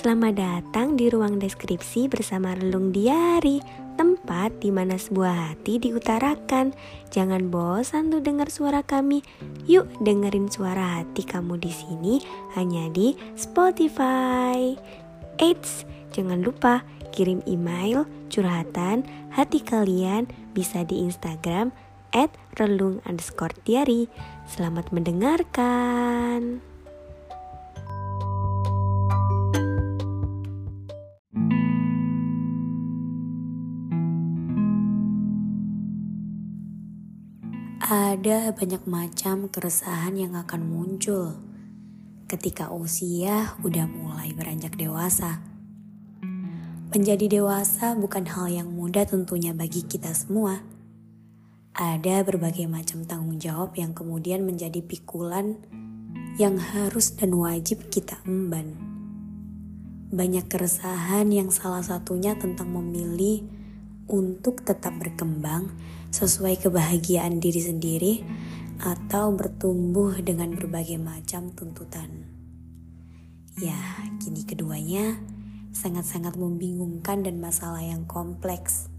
Selamat datang di ruang deskripsi bersama Relung Diari, tempat di mana sebuah hati diutarakan. Jangan bosan tuh dengar suara kami. Yuk dengerin suara hati kamu di sini hanya di Spotify. Eits, jangan lupa kirim email curhatan hati kalian bisa di Instagram at relung underscore diary. Selamat mendengarkan. Ada banyak macam keresahan yang akan muncul ketika usia udah mulai beranjak dewasa. Menjadi dewasa bukan hal yang mudah tentunya bagi kita semua. Ada berbagai macam tanggung jawab yang kemudian menjadi pikulan yang harus dan wajib kita emban. Banyak keresahan yang salah satunya tentang memilih untuk tetap berkembang sesuai kebahagiaan diri sendiri atau bertumbuh dengan berbagai macam tuntutan. Ya, kini keduanya sangat-sangat membingungkan dan masalah yang kompleks.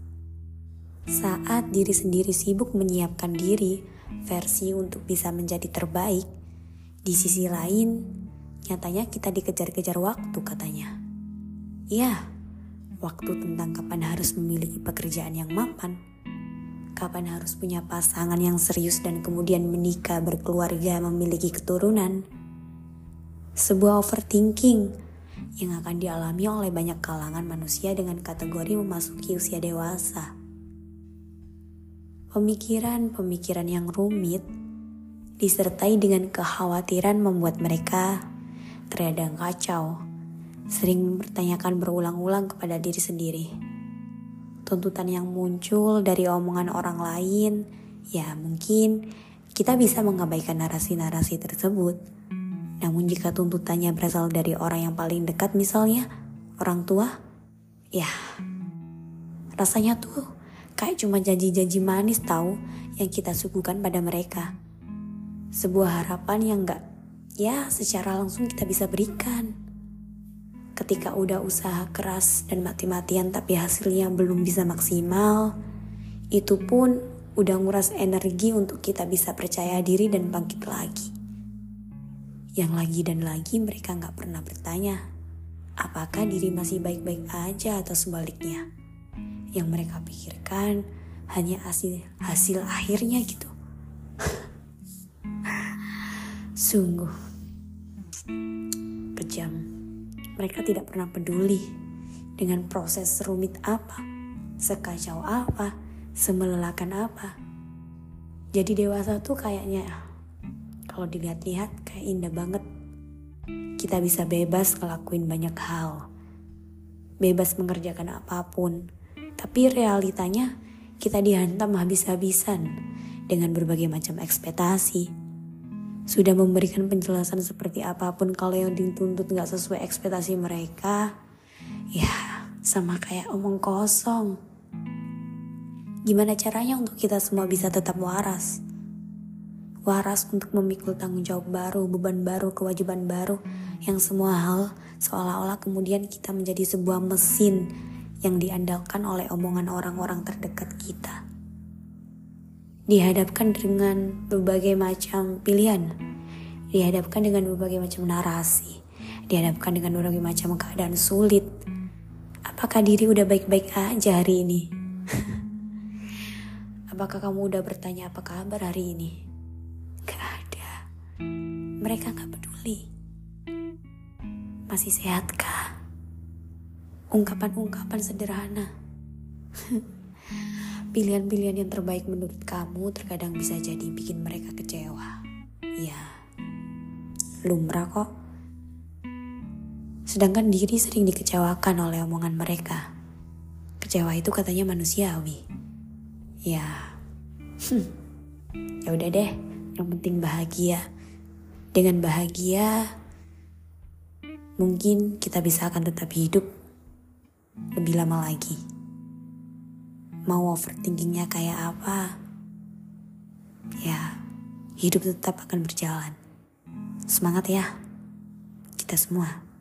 Saat diri sendiri sibuk menyiapkan diri versi untuk bisa menjadi terbaik, di sisi lain nyatanya kita dikejar-kejar waktu katanya. Ya, waktu tentang kapan harus memiliki pekerjaan yang mapan, kapan harus punya pasangan yang serius dan kemudian menikah, berkeluarga, memiliki keturunan. Sebuah overthinking yang akan dialami oleh banyak kalangan manusia dengan kategori memasuki usia dewasa. Pemikiran-pemikiran yang rumit disertai dengan kekhawatiran membuat mereka terkadang kacau sering mempertanyakan berulang-ulang kepada diri sendiri. Tuntutan yang muncul dari omongan orang lain, ya mungkin kita bisa mengabaikan narasi-narasi tersebut. Namun jika tuntutannya berasal dari orang yang paling dekat misalnya, orang tua, ya rasanya tuh kayak cuma janji-janji manis tahu yang kita suguhkan pada mereka. Sebuah harapan yang gak ya secara langsung kita bisa berikan ketika udah usaha keras dan mati-matian tapi hasilnya belum bisa maksimal, itu pun udah nguras energi untuk kita bisa percaya diri dan bangkit lagi. Yang lagi dan lagi mereka nggak pernah bertanya, apakah diri masih baik-baik aja atau sebaliknya. Yang mereka pikirkan hanya hasil, hasil akhirnya gitu. Sungguh kejam mereka tidak pernah peduli dengan proses serumit apa, sekacau apa, semelelakan apa. Jadi dewasa tuh kayaknya kalau dilihat-lihat kayak indah banget. Kita bisa bebas ngelakuin banyak hal. Bebas mengerjakan apa pun. Tapi realitanya kita dihantam habis-habisan dengan berbagai macam ekspektasi sudah memberikan penjelasan seperti apa pun kalau yang dituntut nggak sesuai ekspektasi mereka, ya sama kayak omong kosong. Gimana caranya untuk kita semua bisa tetap waras? Waras untuk memikul tanggung jawab baru, beban baru, kewajiban baru, yang semua hal seolah-olah kemudian kita menjadi sebuah mesin yang diandalkan oleh omongan orang-orang terdekat kita dihadapkan dengan berbagai macam pilihan, dihadapkan dengan berbagai macam narasi, dihadapkan dengan berbagai macam keadaan sulit. Apakah diri udah baik-baik aja hari ini? Apakah kamu udah bertanya apa kabar hari ini? Gak ada. Mereka gak peduli. Masih sehatkah? Ungkapan-ungkapan sederhana. Pilihan-pilihan yang terbaik menurut kamu terkadang bisa jadi bikin mereka kecewa. Ya, lumrah kok. Sedangkan diri sering dikecewakan oleh omongan mereka. Kecewa itu katanya manusiawi. Ya, hmm. ya udah deh. Yang penting bahagia. Dengan bahagia, mungkin kita bisa akan tetap hidup lebih lama lagi mau overthinkingnya kayak apa, ya hidup tetap akan berjalan. Semangat ya, kita semua.